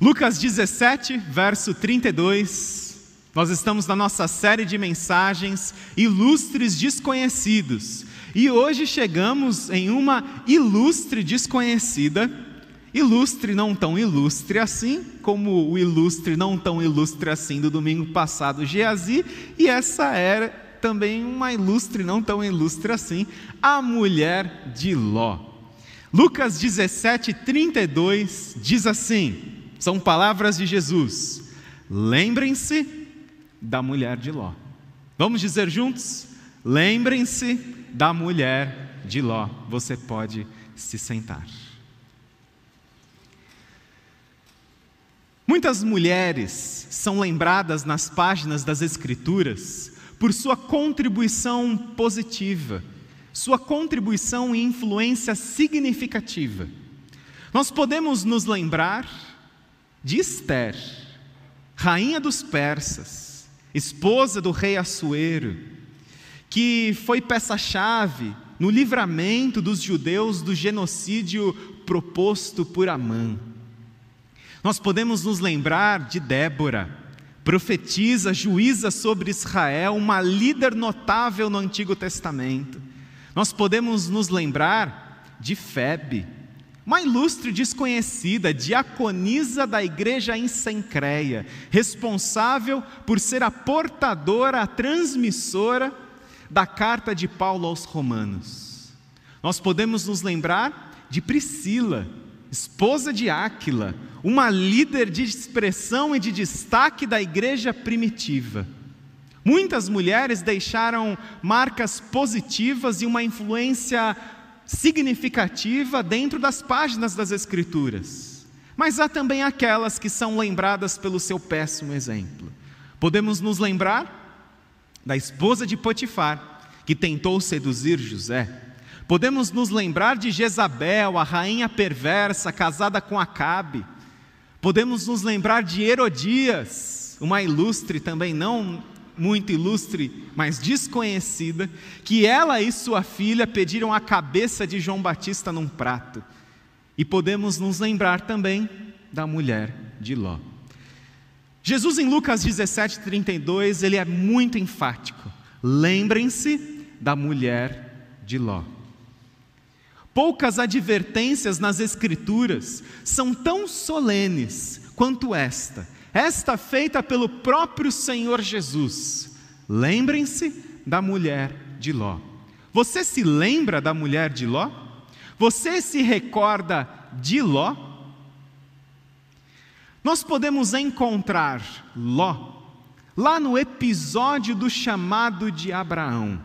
Lucas 17, verso 32. Nós estamos na nossa série de mensagens Ilustres Desconhecidos. E hoje chegamos em uma ilustre desconhecida, ilustre não tão ilustre assim, como o ilustre não tão ilustre assim do domingo passado, Geazi, e essa era também uma ilustre não tão ilustre assim, a mulher de Ló. Lucas 17, 32 diz assim: são palavras de Jesus. Lembrem-se da mulher de Ló. Vamos dizer juntos? Lembrem-se da mulher de Ló. Você pode se sentar. Muitas mulheres são lembradas nas páginas das Escrituras por sua contribuição positiva, sua contribuição e influência significativa. Nós podemos nos lembrar de Esther, rainha dos persas, esposa do rei Assuero, que foi peça-chave no livramento dos judeus do genocídio proposto por Amã. Nós podemos nos lembrar de Débora, profetisa, juíza sobre Israel, uma líder notável no Antigo Testamento. Nós podemos nos lembrar de Febe, uma ilustre desconhecida, diaconisa da igreja em Sencreia, responsável por ser a portadora, a transmissora da carta de Paulo aos Romanos. Nós podemos nos lembrar de Priscila, esposa de Áquila, uma líder de expressão e de destaque da igreja primitiva. Muitas mulheres deixaram marcas positivas e uma influência significativa dentro das páginas das Escrituras. Mas há também aquelas que são lembradas pelo seu péssimo exemplo. Podemos nos lembrar da esposa de Potifar, que tentou seduzir José. Podemos nos lembrar de Jezabel, a rainha perversa, casada com Acabe. Podemos nos lembrar de Herodias, uma ilustre também não muito ilustre, mas desconhecida, que ela e sua filha pediram a cabeça de João Batista num prato. E podemos nos lembrar também da mulher de Ló. Jesus, em Lucas 17, 32, ele é muito enfático. Lembrem-se da mulher de Ló. Poucas advertências nas Escrituras são tão solenes quanto esta esta feita pelo próprio Senhor Jesus. Lembrem-se da mulher de Ló. Você se lembra da mulher de Ló? Você se recorda de Ló? Nós podemos encontrar Ló lá no episódio do chamado de Abraão,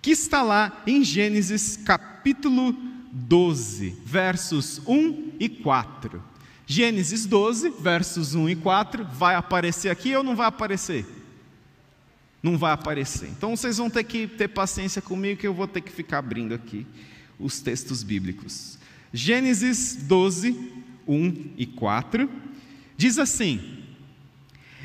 que está lá em Gênesis capítulo 12, versos 1 e 4. Gênesis 12, versos 1 e 4, vai aparecer aqui ou não vai aparecer? Não vai aparecer. Então vocês vão ter que ter paciência comigo que eu vou ter que ficar abrindo aqui os textos bíblicos. Gênesis 12, 1 e 4 diz assim: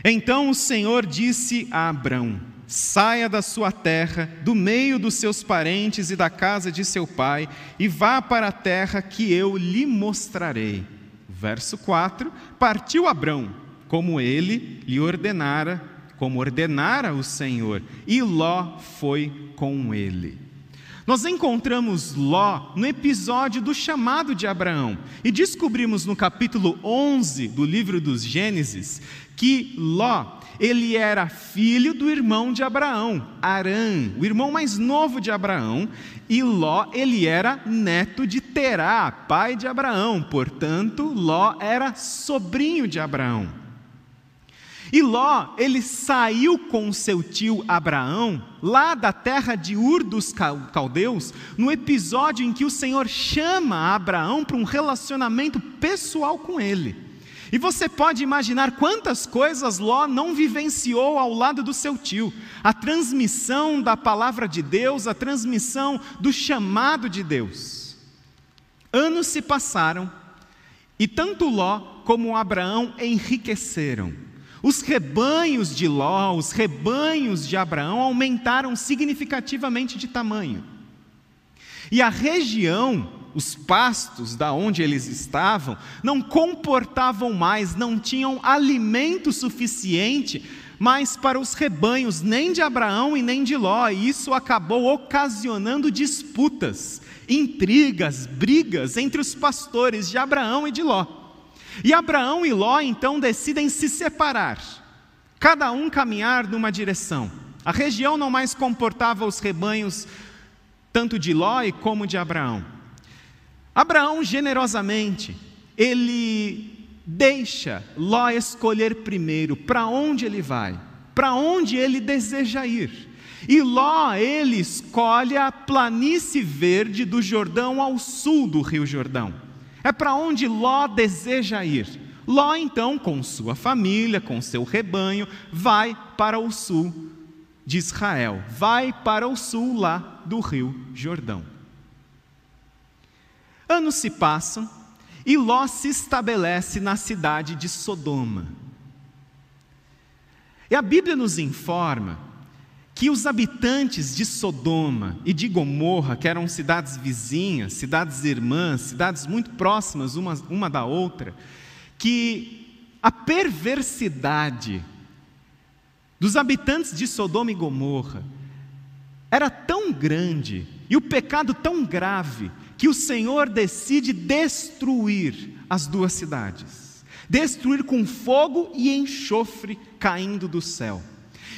Então o Senhor disse a Abrão: Saia da sua terra, do meio dos seus parentes e da casa de seu pai, e vá para a terra que eu lhe mostrarei. Verso 4: Partiu Abrão, como ele lhe ordenara, como ordenara o Senhor, e Ló foi com ele. Nós encontramos Ló no episódio do chamado de Abraão e descobrimos no capítulo 11 do livro dos Gênesis que Ló ele era filho do irmão de Abraão, Arã, o irmão mais novo de Abraão, e Ló, ele era neto de Terá, pai de Abraão, portanto, Ló era sobrinho de Abraão. E Ló, ele saiu com seu tio Abraão, lá da terra de Ur dos Caldeus, no episódio em que o Senhor chama Abraão para um relacionamento pessoal com ele. E você pode imaginar quantas coisas Ló não vivenciou ao lado do seu tio. A transmissão da palavra de Deus, a transmissão do chamado de Deus. Anos se passaram e tanto Ló como Abraão enriqueceram. Os rebanhos de Ló, os rebanhos de Abraão aumentaram significativamente de tamanho. E a região os pastos da onde eles estavam, não comportavam mais, não tinham alimento suficiente mais para os rebanhos, nem de Abraão e nem de Ló, e isso acabou ocasionando disputas, intrigas, brigas entre os pastores de Abraão e de Ló. E Abraão e Ló então decidem se separar, cada um caminhar numa direção. A região não mais comportava os rebanhos tanto de Ló como de Abraão. Abraão generosamente, ele deixa Ló escolher primeiro para onde ele vai, para onde ele deseja ir. E Ló, ele escolhe a planície verde do Jordão ao sul do Rio Jordão. É para onde Ló deseja ir. Ló, então, com sua família, com seu rebanho, vai para o sul de Israel, vai para o sul lá do rio Jordão. Anos se passam e Ló se estabelece na cidade de Sodoma. E a Bíblia nos informa que os habitantes de Sodoma e de Gomorra, que eram cidades vizinhas, cidades irmãs, cidades muito próximas uma, uma da outra, que a perversidade dos habitantes de Sodoma e Gomorra era tão grande e o pecado tão grave que o Senhor decide destruir as duas cidades destruir com fogo e enxofre caindo do céu.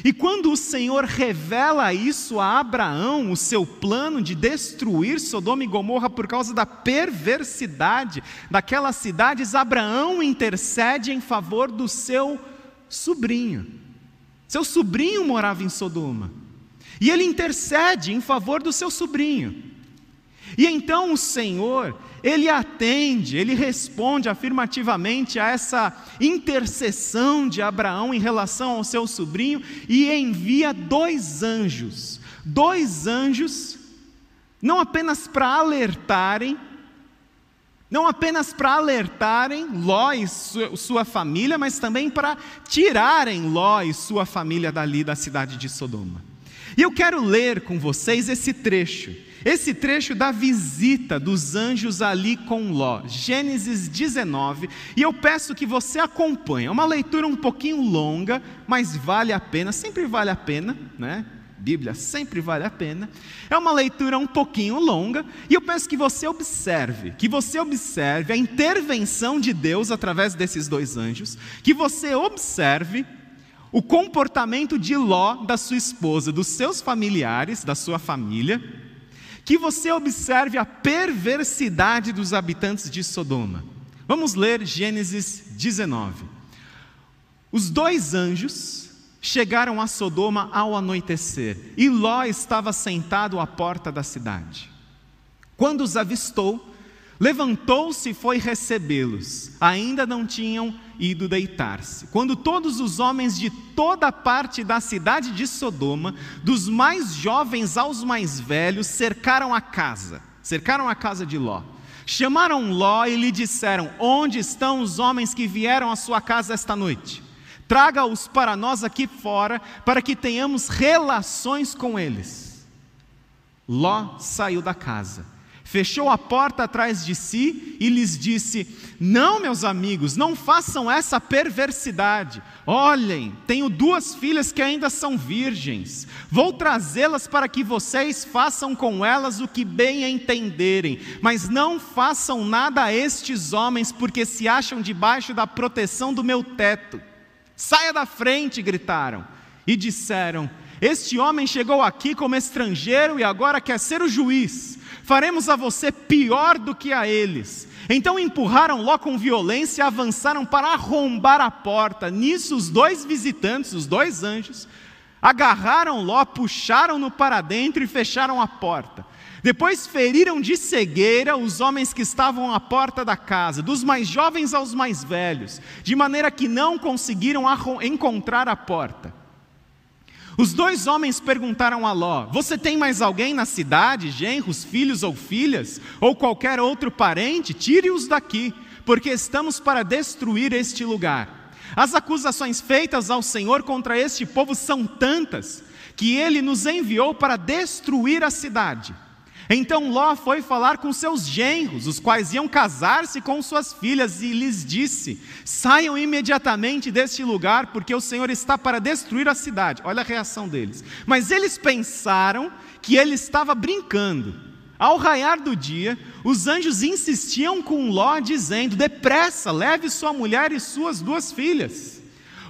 E quando o Senhor revela isso a Abraão, o seu plano de destruir Sodoma e Gomorra por causa da perversidade daquelas cidades, Abraão intercede em favor do seu sobrinho. Seu sobrinho morava em Sodoma. E ele intercede em favor do seu sobrinho. E então o Senhor, ele atende, ele responde afirmativamente a essa intercessão de Abraão em relação ao seu sobrinho e envia dois anjos. Dois anjos, não apenas para alertarem não apenas para alertarem Ló e sua família, mas também para tirarem Ló e sua família dali da cidade de Sodoma. E eu quero ler com vocês esse trecho, esse trecho da visita dos anjos ali com Ló, Gênesis 19, e eu peço que você acompanhe. É uma leitura um pouquinho longa, mas vale a pena, sempre vale a pena, né? Bíblia sempre vale a pena. É uma leitura um pouquinho longa e eu peço que você observe, que você observe a intervenção de Deus através desses dois anjos, que você observe o comportamento de Ló, da sua esposa, dos seus familiares, da sua família, que você observe a perversidade dos habitantes de Sodoma. Vamos ler Gênesis 19. Os dois anjos chegaram a Sodoma ao anoitecer, e Ló estava sentado à porta da cidade. Quando os avistou, levantou-se e foi recebê-los. Ainda não tinham ido deitar-se. Quando todos os homens de toda parte da cidade de Sodoma, dos mais jovens aos mais velhos, cercaram a casa, cercaram a casa de Ló. Chamaram Ló e lhe disseram: Onde estão os homens que vieram à sua casa esta noite? traga-os para nós aqui fora, para que tenhamos relações com eles. Ló saiu da casa, fechou a porta atrás de si e lhes disse: Não, meus amigos, não façam essa perversidade. Olhem, tenho duas filhas que ainda são virgens. Vou trazê-las para que vocês façam com elas o que bem entenderem, mas não façam nada a estes homens, porque se acham debaixo da proteção do meu teto. Saia da frente, gritaram. E disseram: Este homem chegou aqui como estrangeiro e agora quer ser o juiz. Faremos a você pior do que a eles. Então empurraram Ló com violência e avançaram para arrombar a porta. Nisso, os dois visitantes, os dois anjos, agarraram Ló, puxaram-no para dentro e fecharam a porta. Depois feriram de cegueira os homens que estavam à porta da casa, dos mais jovens aos mais velhos, de maneira que não conseguiram encontrar a porta. Os dois homens perguntaram a Ló: Você tem mais alguém na cidade, genros, filhos ou filhas, ou qualquer outro parente? Tire-os daqui, porque estamos para destruir este lugar. As acusações feitas ao Senhor contra este povo são tantas que ele nos enviou para destruir a cidade. Então Ló foi falar com seus genros, os quais iam casar-se com suas filhas, e lhes disse: Saiam imediatamente deste lugar, porque o Senhor está para destruir a cidade. Olha a reação deles. Mas eles pensaram que ele estava brincando. Ao raiar do dia, os anjos insistiam com Ló, dizendo: Depressa, leve sua mulher e suas duas filhas,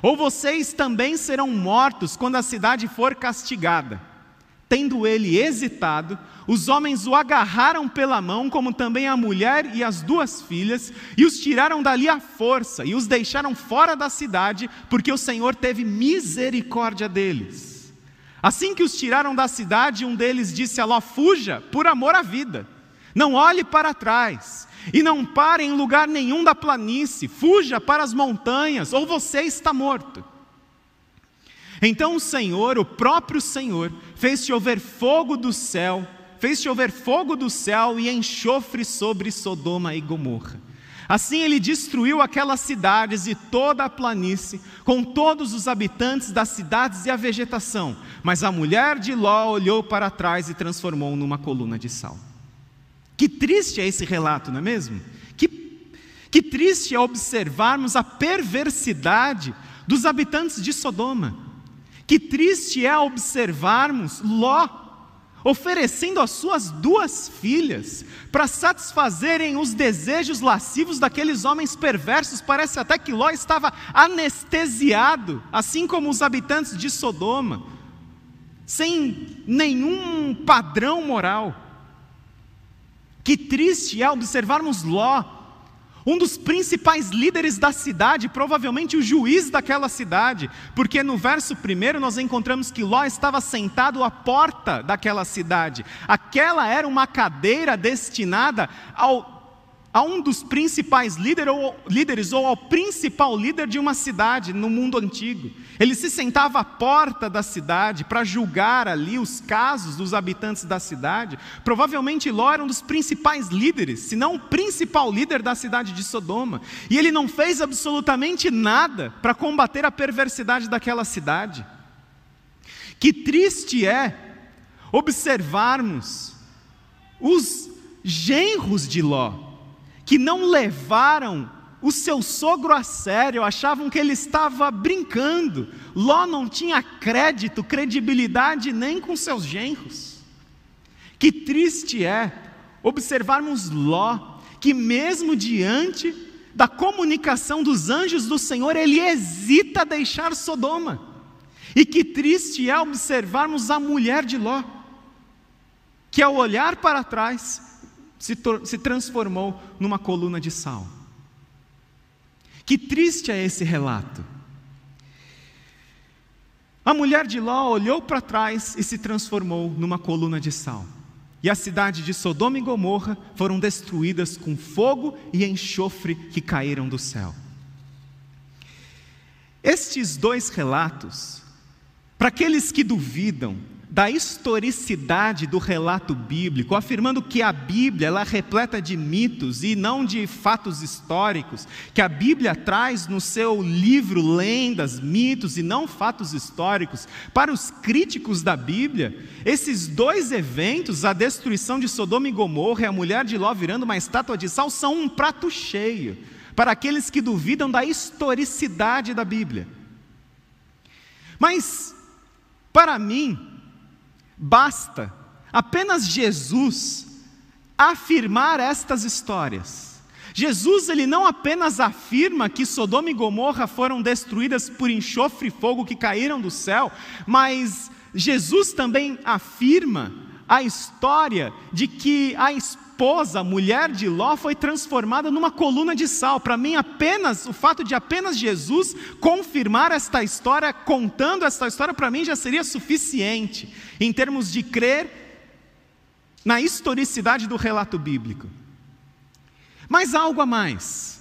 ou vocês também serão mortos quando a cidade for castigada. Tendo ele hesitado, os homens o agarraram pela mão, como também a mulher e as duas filhas, e os tiraram dali à força, e os deixaram fora da cidade, porque o Senhor teve misericórdia deles. Assim que os tiraram da cidade, um deles disse a Ló: Fuja, por amor à vida, não olhe para trás, e não pare em lugar nenhum da planície, fuja para as montanhas, ou você está morto. Então o Senhor, o próprio Senhor, fez chover fogo do céu fez chover fogo do céu e enxofre sobre Sodoma e Gomorra. Assim ele destruiu aquelas cidades e toda a planície, com todos os habitantes das cidades e a vegetação. Mas a mulher de Ló olhou para trás e transformou numa coluna de sal. Que triste é esse relato, não é mesmo? Que, que triste é observarmos a perversidade dos habitantes de Sodoma. Que triste é observarmos Ló oferecendo as suas duas filhas para satisfazerem os desejos lascivos daqueles homens perversos. Parece até que Ló estava anestesiado, assim como os habitantes de Sodoma, sem nenhum padrão moral. Que triste é observarmos Ló um dos principais líderes da cidade, provavelmente o juiz daquela cidade, porque no verso primeiro nós encontramos que Ló estava sentado à porta daquela cidade. Aquela era uma cadeira destinada ao a um dos principais líderes ou ao principal líder de uma cidade no mundo antigo. Ele se sentava à porta da cidade para julgar ali os casos dos habitantes da cidade. Provavelmente Ló era um dos principais líderes, se não o principal líder da cidade de Sodoma. E ele não fez absolutamente nada para combater a perversidade daquela cidade. Que triste é observarmos os genros de Ló que não levaram o seu sogro a sério, achavam que ele estava brincando. Ló não tinha crédito, credibilidade nem com seus genros. Que triste é observarmos Ló, que mesmo diante da comunicação dos anjos do Senhor, ele hesita a deixar Sodoma. E que triste é observarmos a mulher de Ló, que ao olhar para trás, se, se transformou numa coluna de sal. Que triste é esse relato. A mulher de Ló olhou para trás e se transformou numa coluna de sal. E a cidade de Sodoma e Gomorra foram destruídas com fogo e enxofre que caíram do céu. Estes dois relatos, para aqueles que duvidam da historicidade do relato bíblico, afirmando que a Bíblia ela é repleta de mitos e não de fatos históricos, que a Bíblia traz no seu livro lendas, mitos e não fatos históricos. Para os críticos da Bíblia, esses dois eventos, a destruição de Sodoma e Gomorra e a mulher de Ló virando uma estátua de sal, são um prato cheio para aqueles que duvidam da historicidade da Bíblia. Mas, para mim, Basta apenas Jesus afirmar estas histórias. Jesus ele não apenas afirma que Sodoma e Gomorra foram destruídas por enxofre e fogo que caíram do céu, mas Jesus também afirma a história de que a esposa, a mulher de Ló, foi transformada numa coluna de sal. Para mim, apenas o fato de apenas Jesus confirmar esta história, contando esta história, para mim já seria suficiente em termos de crer na historicidade do relato bíblico. Mas algo a mais.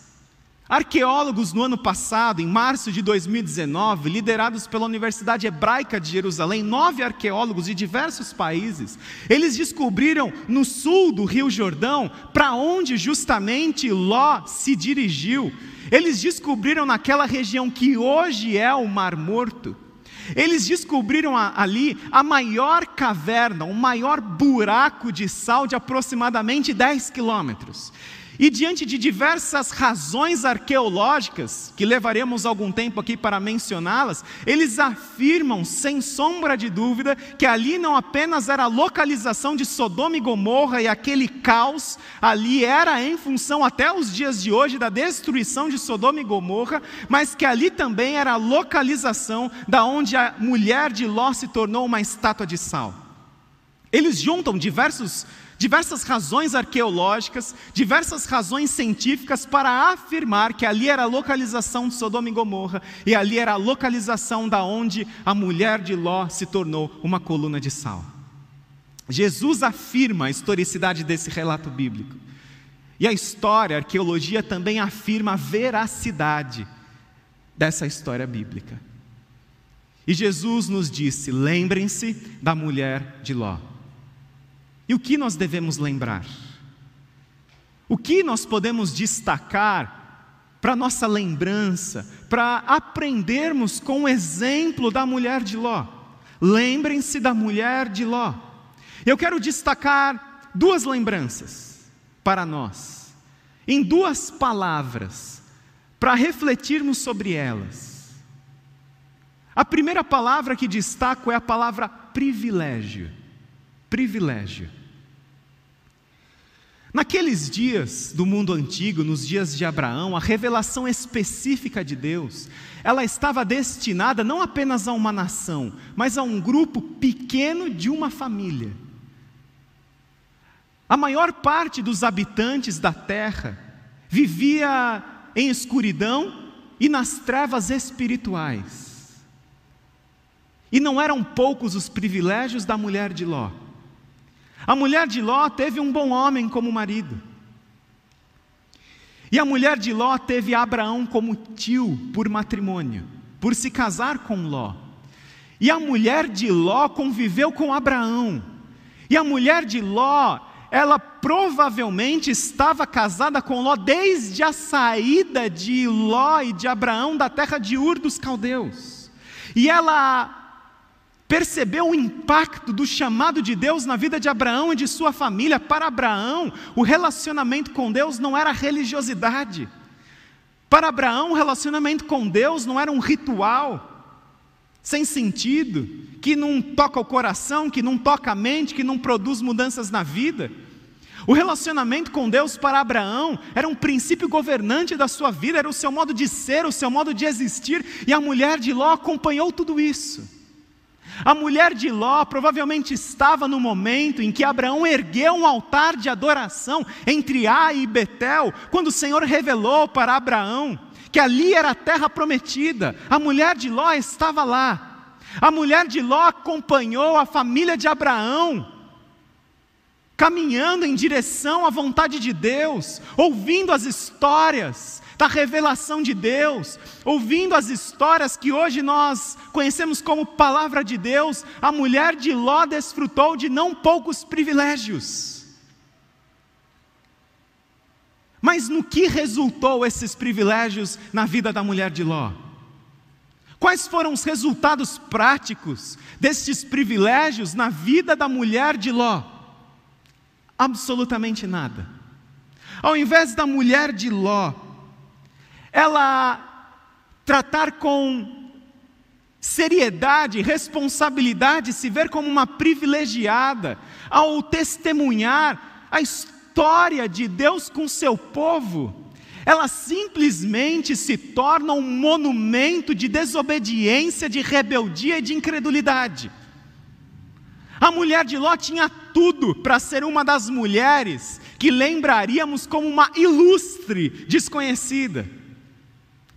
Arqueólogos no ano passado, em março de 2019, liderados pela Universidade Hebraica de Jerusalém, nove arqueólogos de diversos países, eles descobriram no sul do Rio Jordão para onde justamente Ló se dirigiu. Eles descobriram naquela região que hoje é o Mar Morto, Eles descobriram ali a maior caverna, o maior buraco de sal de aproximadamente 10 quilômetros. E diante de diversas razões arqueológicas, que levaremos algum tempo aqui para mencioná-las, eles afirmam, sem sombra de dúvida, que ali não apenas era a localização de Sodoma e Gomorra e aquele caos, ali era em função até os dias de hoje da destruição de Sodoma e Gomorra, mas que ali também era a localização da onde a mulher de Ló se tornou uma estátua de sal. Eles juntam diversos diversas razões arqueológicas, diversas razões científicas para afirmar que ali era a localização de Sodoma e Gomorra e ali era a localização da onde a mulher de Ló se tornou uma coluna de sal. Jesus afirma a historicidade desse relato bíblico. E a história, a arqueologia também afirma a veracidade dessa história bíblica. E Jesus nos disse: lembrem-se da mulher de Ló. E o que nós devemos lembrar? O que nós podemos destacar para nossa lembrança, para aprendermos com o exemplo da mulher de Ló? Lembrem-se da mulher de Ló. Eu quero destacar duas lembranças para nós, em duas palavras, para refletirmos sobre elas. A primeira palavra que destaco é a palavra privilégio. Privilégio. Naqueles dias do mundo antigo, nos dias de Abraão, a revelação específica de Deus, ela estava destinada não apenas a uma nação, mas a um grupo pequeno de uma família. A maior parte dos habitantes da terra vivia em escuridão e nas trevas espirituais. E não eram poucos os privilégios da mulher de Ló. A mulher de Ló teve um bom homem como marido. E a mulher de Ló teve Abraão como tio por matrimônio, por se casar com Ló. E a mulher de Ló conviveu com Abraão. E a mulher de Ló, ela provavelmente estava casada com Ló desde a saída de Ló e de Abraão da terra de Ur dos caldeus. E ela percebeu o impacto do chamado de Deus na vida de Abraão e de sua família. Para Abraão, o relacionamento com Deus não era religiosidade. Para Abraão, o relacionamento com Deus não era um ritual sem sentido, que não toca o coração, que não toca a mente, que não produz mudanças na vida. O relacionamento com Deus para Abraão era um princípio governante da sua vida, era o seu modo de ser, o seu modo de existir, e a mulher de Ló acompanhou tudo isso. A mulher de Ló provavelmente estava no momento em que Abraão ergueu um altar de adoração entre Ai e Betel, quando o Senhor revelou para Abraão que ali era a terra prometida. A mulher de Ló estava lá. A mulher de Ló acompanhou a família de Abraão caminhando em direção à vontade de Deus, ouvindo as histórias, da revelação de Deus, ouvindo as histórias que hoje nós conhecemos como palavra de Deus, a mulher de Ló desfrutou de não poucos privilégios. Mas no que resultou esses privilégios na vida da mulher de Ló? Quais foram os resultados práticos destes privilégios na vida da mulher de Ló? Absolutamente nada. Ao invés da mulher de Ló ela tratar com seriedade, responsabilidade, se ver como uma privilegiada, ao testemunhar a história de Deus com seu povo, ela simplesmente se torna um monumento de desobediência, de rebeldia e de incredulidade. A mulher de Ló tinha tudo para ser uma das mulheres que lembraríamos como uma ilustre desconhecida.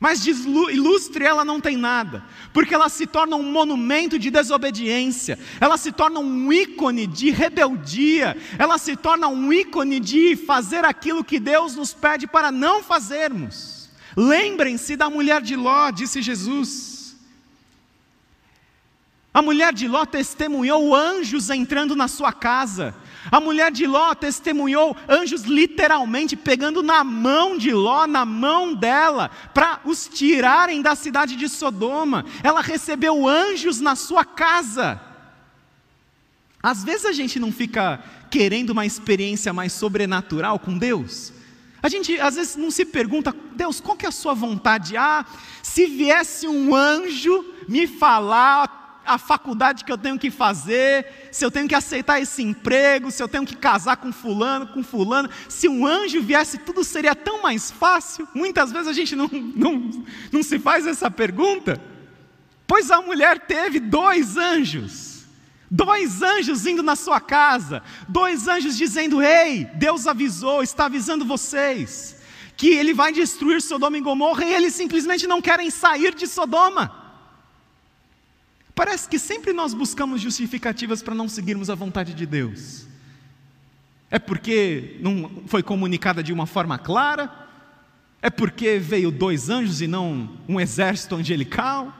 Mas de ilustre ela não tem nada, porque ela se torna um monumento de desobediência, ela se torna um ícone de rebeldia, ela se torna um ícone de fazer aquilo que Deus nos pede para não fazermos. Lembrem-se da mulher de Ló, disse Jesus. A mulher de Ló testemunhou anjos entrando na sua casa. A mulher de Ló testemunhou anjos literalmente pegando na mão de Ló, na mão dela, para os tirarem da cidade de Sodoma. Ela recebeu anjos na sua casa. Às vezes a gente não fica querendo uma experiência mais sobrenatural com Deus. A gente às vezes não se pergunta, Deus, qual que é a sua vontade? Ah, se viesse um anjo me falar a faculdade que eu tenho que fazer, se eu tenho que aceitar esse emprego, se eu tenho que casar com fulano, com fulano, se um anjo viesse, tudo seria tão mais fácil. Muitas vezes a gente não, não, não se faz essa pergunta. Pois a mulher teve dois anjos. Dois anjos indo na sua casa, dois anjos dizendo: Ei, Deus avisou, está avisando vocês, que Ele vai destruir Sodoma e Gomorra, e eles simplesmente não querem sair de Sodoma. Parece que sempre nós buscamos justificativas para não seguirmos a vontade de Deus. É porque não foi comunicada de uma forma clara? É porque veio dois anjos e não um exército angelical?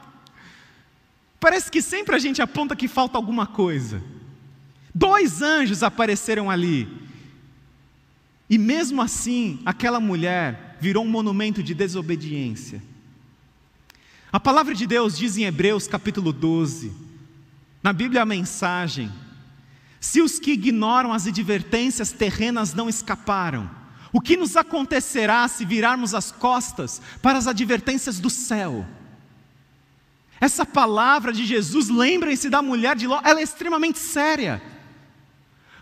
Parece que sempre a gente aponta que falta alguma coisa. Dois anjos apareceram ali. E mesmo assim, aquela mulher virou um monumento de desobediência. A palavra de Deus diz em Hebreus capítulo 12, na Bíblia a mensagem: se os que ignoram as advertências terrenas não escaparam, o que nos acontecerá se virarmos as costas para as advertências do céu? Essa palavra de Jesus, lembrem-se da mulher de Ló, ela é extremamente séria.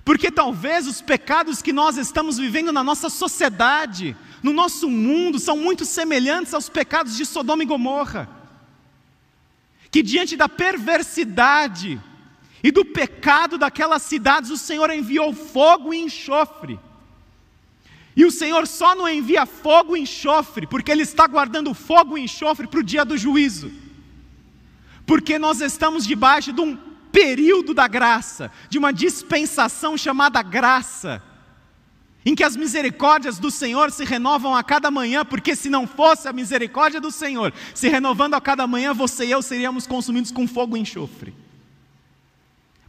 Porque talvez os pecados que nós estamos vivendo na nossa sociedade, no nosso mundo, são muito semelhantes aos pecados de Sodoma e Gomorra. Que diante da perversidade e do pecado daquelas cidades, o Senhor enviou fogo e enxofre. E o Senhor só não envia fogo e enxofre, porque Ele está guardando fogo e enxofre para o dia do juízo porque nós estamos debaixo de um período da graça, de uma dispensação chamada graça, em que as misericórdias do Senhor se renovam a cada manhã, porque se não fosse a misericórdia do Senhor se renovando a cada manhã, você e eu seríamos consumidos com fogo e enxofre.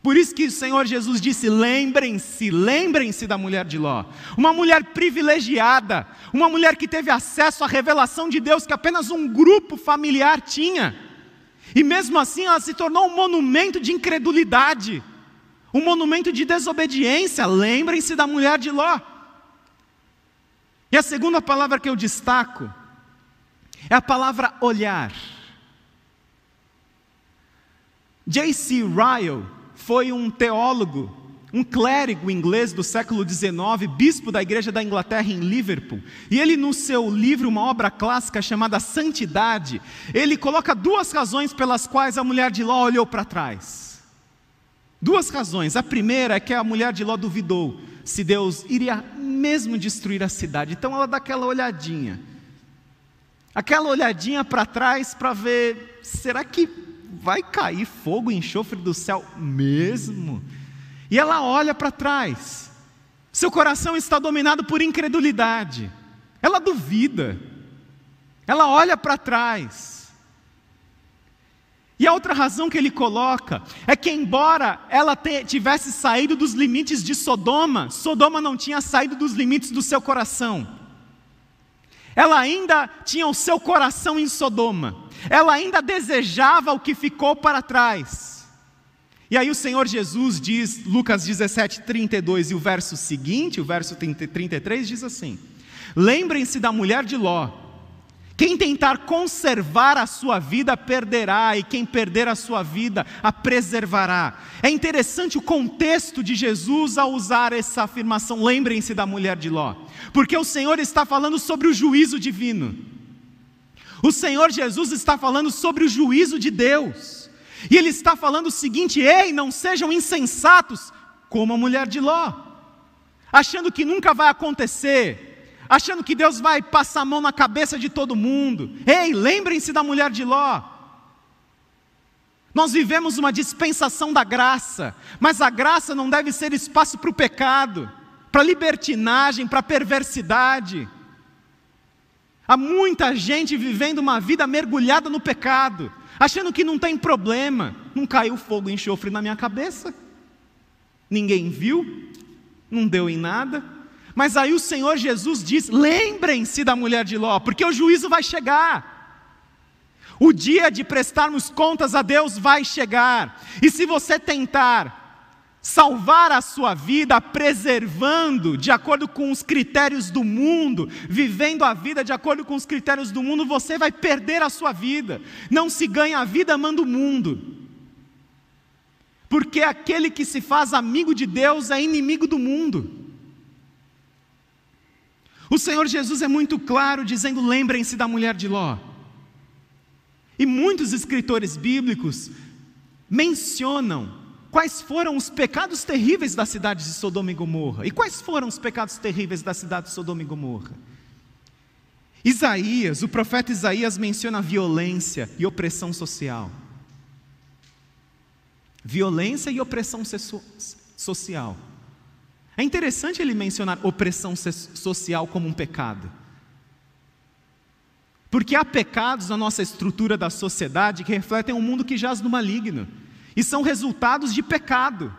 Por isso que o Senhor Jesus disse: lembrem-se, lembrem-se da mulher de Ló, uma mulher privilegiada, uma mulher que teve acesso à revelação de Deus que apenas um grupo familiar tinha. E mesmo assim ela se tornou um monumento de incredulidade, um monumento de desobediência. Lembrem-se da mulher de Ló. E a segunda palavra que eu destaco é a palavra olhar. J.C. Ryle foi um teólogo um clérigo inglês do século XIX, bispo da igreja da Inglaterra em Liverpool, e ele no seu livro, uma obra clássica chamada Santidade, ele coloca duas razões pelas quais a mulher de Ló olhou para trás. Duas razões. A primeira é que a mulher de Ló duvidou se Deus iria mesmo destruir a cidade. Então ela dá aquela olhadinha. Aquela olhadinha para trás para ver, será que vai cair fogo e enxofre do céu mesmo? E ela olha para trás. Seu coração está dominado por incredulidade. Ela duvida. Ela olha para trás. E a outra razão que ele coloca é que, embora ela tivesse saído dos limites de Sodoma, Sodoma não tinha saído dos limites do seu coração. Ela ainda tinha o seu coração em Sodoma. Ela ainda desejava o que ficou para trás. E aí o Senhor Jesus diz, Lucas 17, 32, e o verso seguinte, o verso 33, diz assim: Lembrem-se da mulher de Ló. Quem tentar conservar a sua vida perderá, e quem perder a sua vida a preservará. É interessante o contexto de Jesus ao usar essa afirmação, lembrem-se da mulher de Ló, porque o Senhor está falando sobre o juízo divino. O Senhor Jesus está falando sobre o juízo de Deus. E ele está falando o seguinte: ei, não sejam insensatos, como a mulher de Ló, achando que nunca vai acontecer, achando que Deus vai passar a mão na cabeça de todo mundo. Ei, lembrem-se da mulher de Ló. Nós vivemos uma dispensação da graça, mas a graça não deve ser espaço para o pecado, para libertinagem, para perversidade. Há muita gente vivendo uma vida mergulhada no pecado, achando que não tem problema. Não caiu fogo e enxofre na minha cabeça. Ninguém viu, não deu em nada. Mas aí o Senhor Jesus diz: lembrem-se da mulher de Ló, porque o juízo vai chegar. O dia de prestarmos contas a Deus vai chegar. E se você tentar salvar a sua vida preservando de acordo com os critérios do mundo, vivendo a vida de acordo com os critérios do mundo, você vai perder a sua vida. Não se ganha a vida amando o mundo. Porque aquele que se faz amigo de Deus é inimigo do mundo. O Senhor Jesus é muito claro dizendo: lembrem-se da mulher de Ló. E muitos escritores bíblicos mencionam quais foram os pecados terríveis da cidade de Sodoma e Gomorra. E quais foram os pecados terríveis da cidade de Sodoma e Gomorra? Isaías, o profeta Isaías menciona violência e opressão social. Violência e opressão social. É interessante ele mencionar opressão social como um pecado. Porque há pecados na nossa estrutura da sociedade que refletem um mundo que jaz no maligno. E são resultados de pecado.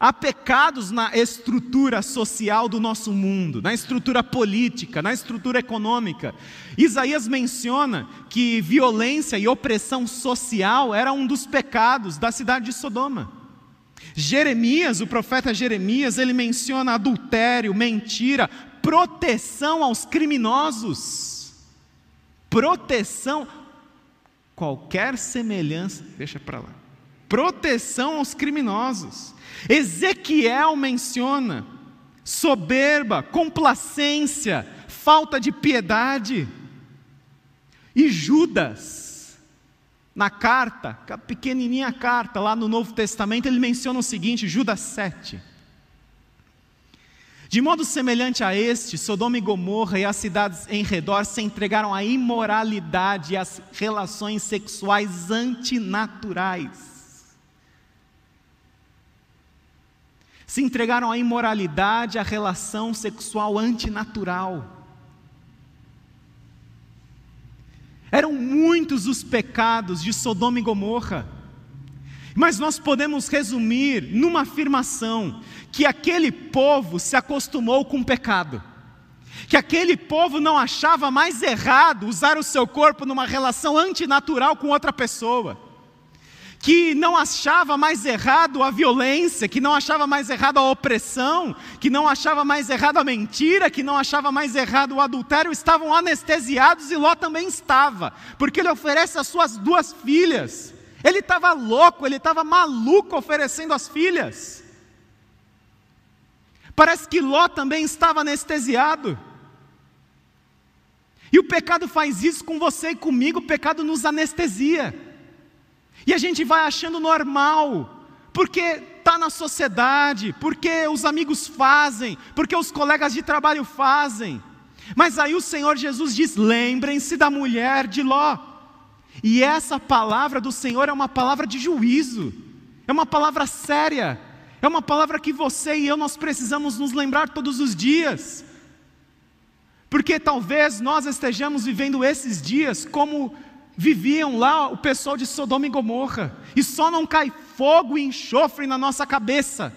Há pecados na estrutura social do nosso mundo, na estrutura política, na estrutura econômica. Isaías menciona que violência e opressão social era um dos pecados da cidade de Sodoma. Jeremias, o profeta Jeremias, ele menciona adultério, mentira, proteção aos criminosos. Proteção, qualquer semelhança, deixa para lá proteção aos criminosos. Ezequiel menciona soberba, complacência, falta de piedade. E Judas, na carta, a pequenininha carta lá no Novo Testamento, ele menciona o seguinte: Judas 7. De modo semelhante a este, Sodoma e Gomorra e as cidades em redor se entregaram à imoralidade e às relações sexuais antinaturais. se entregaram à imoralidade, à relação sexual antinatural. Eram muitos os pecados de Sodoma e Gomorra, mas nós podemos resumir numa afirmação: que aquele povo se acostumou com o pecado, que aquele povo não achava mais errado usar o seu corpo numa relação antinatural com outra pessoa que não achava mais errado a violência, que não achava mais errado a opressão, que não achava mais errado a mentira, que não achava mais errado o adultério, estavam anestesiados e Ló também estava, porque ele oferece as suas duas filhas. Ele estava louco, ele estava maluco oferecendo as filhas. Parece que Ló também estava anestesiado. E o pecado faz isso com você e comigo, o pecado nos anestesia. E a gente vai achando normal, porque está na sociedade, porque os amigos fazem, porque os colegas de trabalho fazem. Mas aí o Senhor Jesus diz: lembrem-se da mulher de Ló. E essa palavra do Senhor é uma palavra de juízo, é uma palavra séria, é uma palavra que você e eu nós precisamos nos lembrar todos os dias. Porque talvez nós estejamos vivendo esses dias como viviam lá o pessoal de Sodoma e Gomorra, e só não cai fogo e enxofre na nossa cabeça,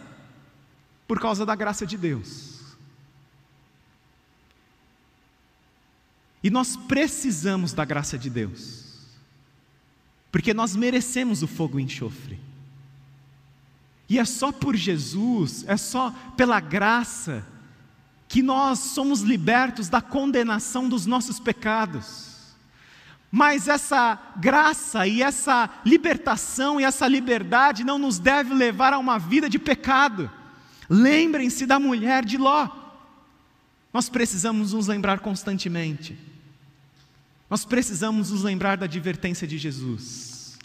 por causa da graça de Deus. E nós precisamos da graça de Deus, porque nós merecemos o fogo e enxofre. E é só por Jesus, é só pela graça, que nós somos libertos da condenação dos nossos pecados. Mas essa graça e essa libertação e essa liberdade não nos deve levar a uma vida de pecado. Lembrem-se da mulher de Ló. Nós precisamos nos lembrar constantemente. Nós precisamos nos lembrar da advertência de Jesus.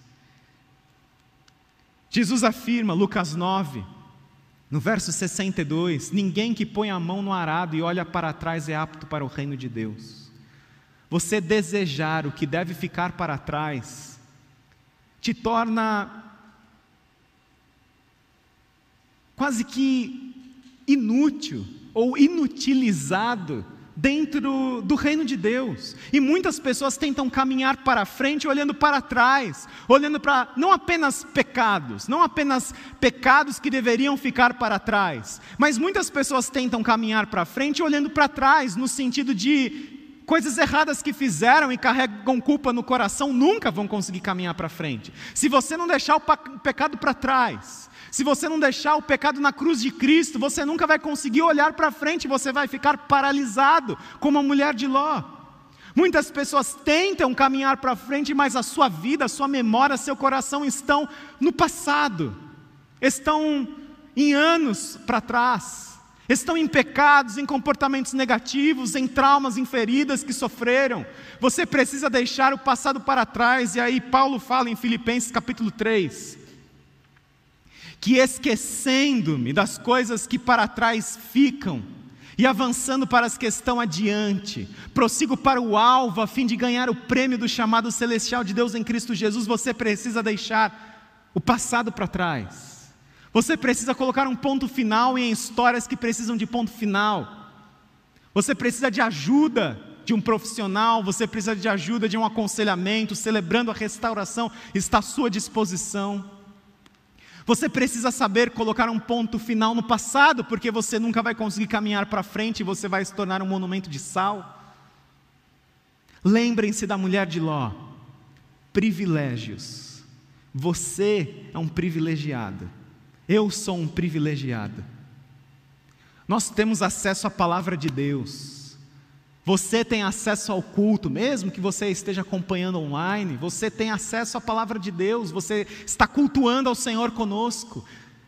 Jesus afirma, Lucas 9, no verso 62: Ninguém que põe a mão no arado e olha para trás é apto para o reino de Deus. Você desejar o que deve ficar para trás, te torna quase que inútil ou inutilizado dentro do reino de Deus. E muitas pessoas tentam caminhar para frente olhando para trás, olhando para não apenas pecados, não apenas pecados que deveriam ficar para trás, mas muitas pessoas tentam caminhar para frente olhando para trás, no sentido de coisas erradas que fizeram e carregam culpa no coração nunca vão conseguir caminhar para frente. Se você não deixar o pecado para trás, se você não deixar o pecado na cruz de Cristo, você nunca vai conseguir olhar para frente, você vai ficar paralisado, como a mulher de Ló. Muitas pessoas tentam caminhar para frente, mas a sua vida, a sua memória, seu coração estão no passado, estão em anos para trás, estão em pecados, em comportamentos negativos, em traumas, em feridas que sofreram. Você precisa deixar o passado para trás, e aí Paulo fala em Filipenses capítulo 3 que esquecendo-me das coisas que para trás ficam e avançando para as que estão adiante, prossigo para o alvo a fim de ganhar o prêmio do chamado celestial de Deus em Cristo Jesus. Você precisa deixar o passado para trás. Você precisa colocar um ponto final em histórias que precisam de ponto final. Você precisa de ajuda de um profissional, você precisa de ajuda de um aconselhamento, celebrando a restauração, está à sua disposição. Você precisa saber colocar um ponto final no passado, porque você nunca vai conseguir caminhar para frente e você vai se tornar um monumento de sal. Lembrem-se da mulher de Ló. Privilégios. Você é um privilegiado. Eu sou um privilegiado. Nós temos acesso à palavra de Deus. Você tem acesso ao culto, mesmo que você esteja acompanhando online, você tem acesso à palavra de Deus, você está cultuando ao Senhor conosco.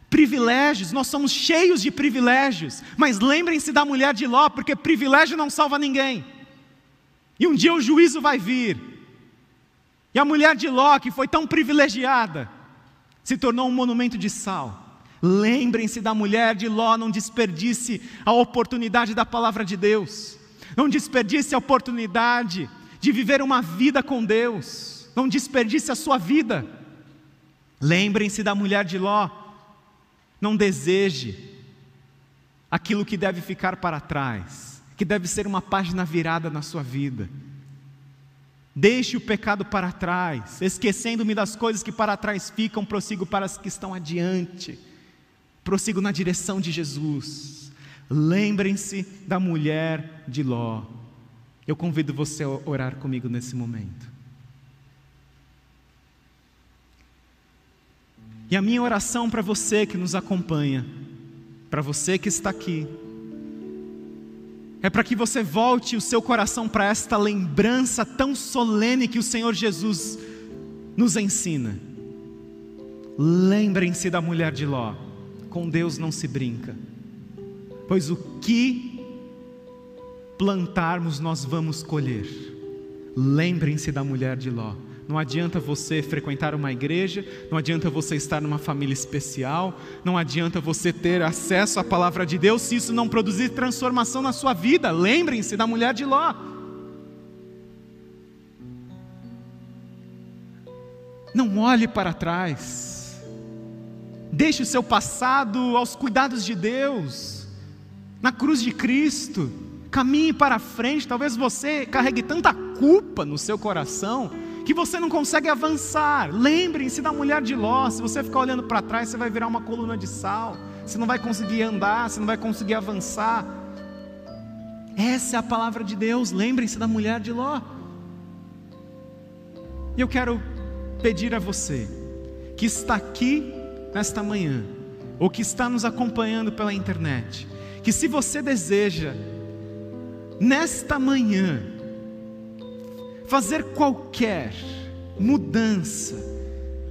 Privilégios, nós somos cheios de privilégios, mas lembrem-se da mulher de Ló, porque privilégio não salva ninguém. E um dia o juízo vai vir. E a mulher de Ló, que foi tão privilegiada, se tornou um monumento de sal. Lembrem-se da mulher de Ló, não desperdice a oportunidade da palavra de Deus. Não desperdice a oportunidade de viver uma vida com Deus. Não desperdice a sua vida. Lembrem-se da mulher de Ló. Não deseje aquilo que deve ficar para trás, que deve ser uma página virada na sua vida. Deixe o pecado para trás, esquecendo-me das coisas que para trás ficam, prossigo para as que estão adiante. Prossigo na direção de Jesus. Lembrem-se da mulher de Ló. Eu convido você a orar comigo nesse momento. E a minha oração para você que nos acompanha, para você que está aqui, é para que você volte o seu coração para esta lembrança tão solene que o Senhor Jesus nos ensina. Lembrem-se da mulher de Ló, com Deus não se brinca pois o que plantarmos nós vamos colher. Lembrem-se da mulher de Ló. Não adianta você frequentar uma igreja, não adianta você estar numa família especial, não adianta você ter acesso à palavra de Deus se isso não produzir transformação na sua vida. Lembrem-se da mulher de Ló. Não olhe para trás. Deixe o seu passado aos cuidados de Deus na cruz de Cristo, caminhe para frente. Talvez você carregue tanta culpa no seu coração que você não consegue avançar. Lembrem-se da mulher de Ló. Se você ficar olhando para trás, você vai virar uma coluna de sal. Você não vai conseguir andar, você não vai conseguir avançar. Essa é a palavra de Deus. Lembrem-se da mulher de Ló. E eu quero pedir a você que está aqui nesta manhã, ou que está nos acompanhando pela internet, que se você deseja, nesta manhã, fazer qualquer mudança,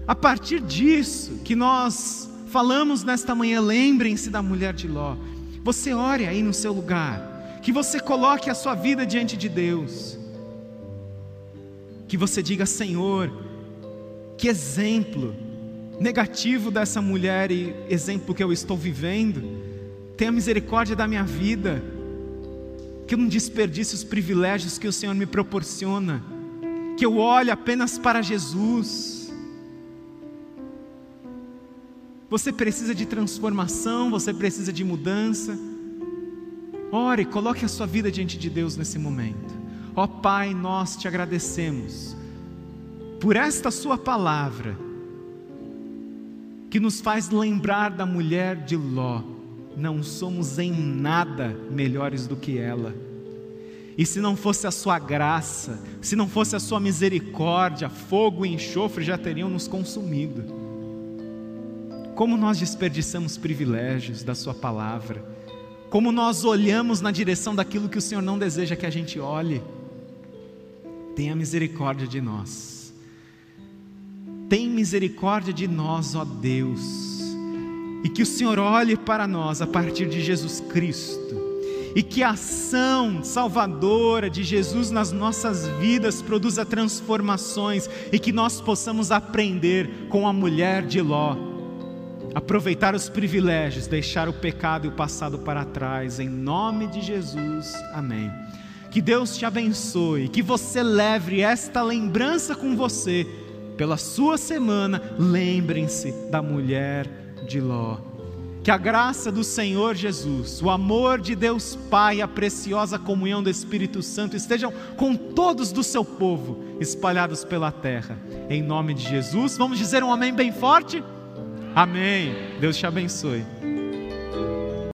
a partir disso que nós falamos nesta manhã, lembrem-se da mulher de Ló. Você ore aí no seu lugar, que você coloque a sua vida diante de Deus, que você diga: Senhor, que exemplo negativo dessa mulher e exemplo que eu estou vivendo tenha misericórdia da minha vida, que eu não desperdice os privilégios que o Senhor me proporciona, que eu olhe apenas para Jesus. Você precisa de transformação, você precisa de mudança. Ore, coloque a sua vida diante de Deus nesse momento. Ó oh, Pai, nós te agradecemos por esta Sua palavra, que nos faz lembrar da mulher de Ló. Não somos em nada melhores do que ela. E se não fosse a Sua graça, se não fosse a Sua misericórdia, fogo e enxofre já teriam nos consumido. Como nós desperdiçamos privilégios da Sua palavra como nós olhamos na direção daquilo que o Senhor não deseja que a gente olhe. Tenha misericórdia de nós. Tem misericórdia de nós, ó Deus. E que o Senhor olhe para nós a partir de Jesus Cristo. E que a ação salvadora de Jesus nas nossas vidas produza transformações e que nós possamos aprender com a mulher de Ló aproveitar os privilégios, deixar o pecado e o passado para trás, em nome de Jesus, amém. Que Deus te abençoe, que você leve esta lembrança com você, pela sua semana, lembrem-se da mulher de Ló. Que a graça do Senhor Jesus, o amor de Deus Pai, a preciosa comunhão do Espírito Santo estejam com todos do seu povo espalhados pela terra. Em nome de Jesus, vamos dizer um amém bem forte? Amém. Deus te abençoe.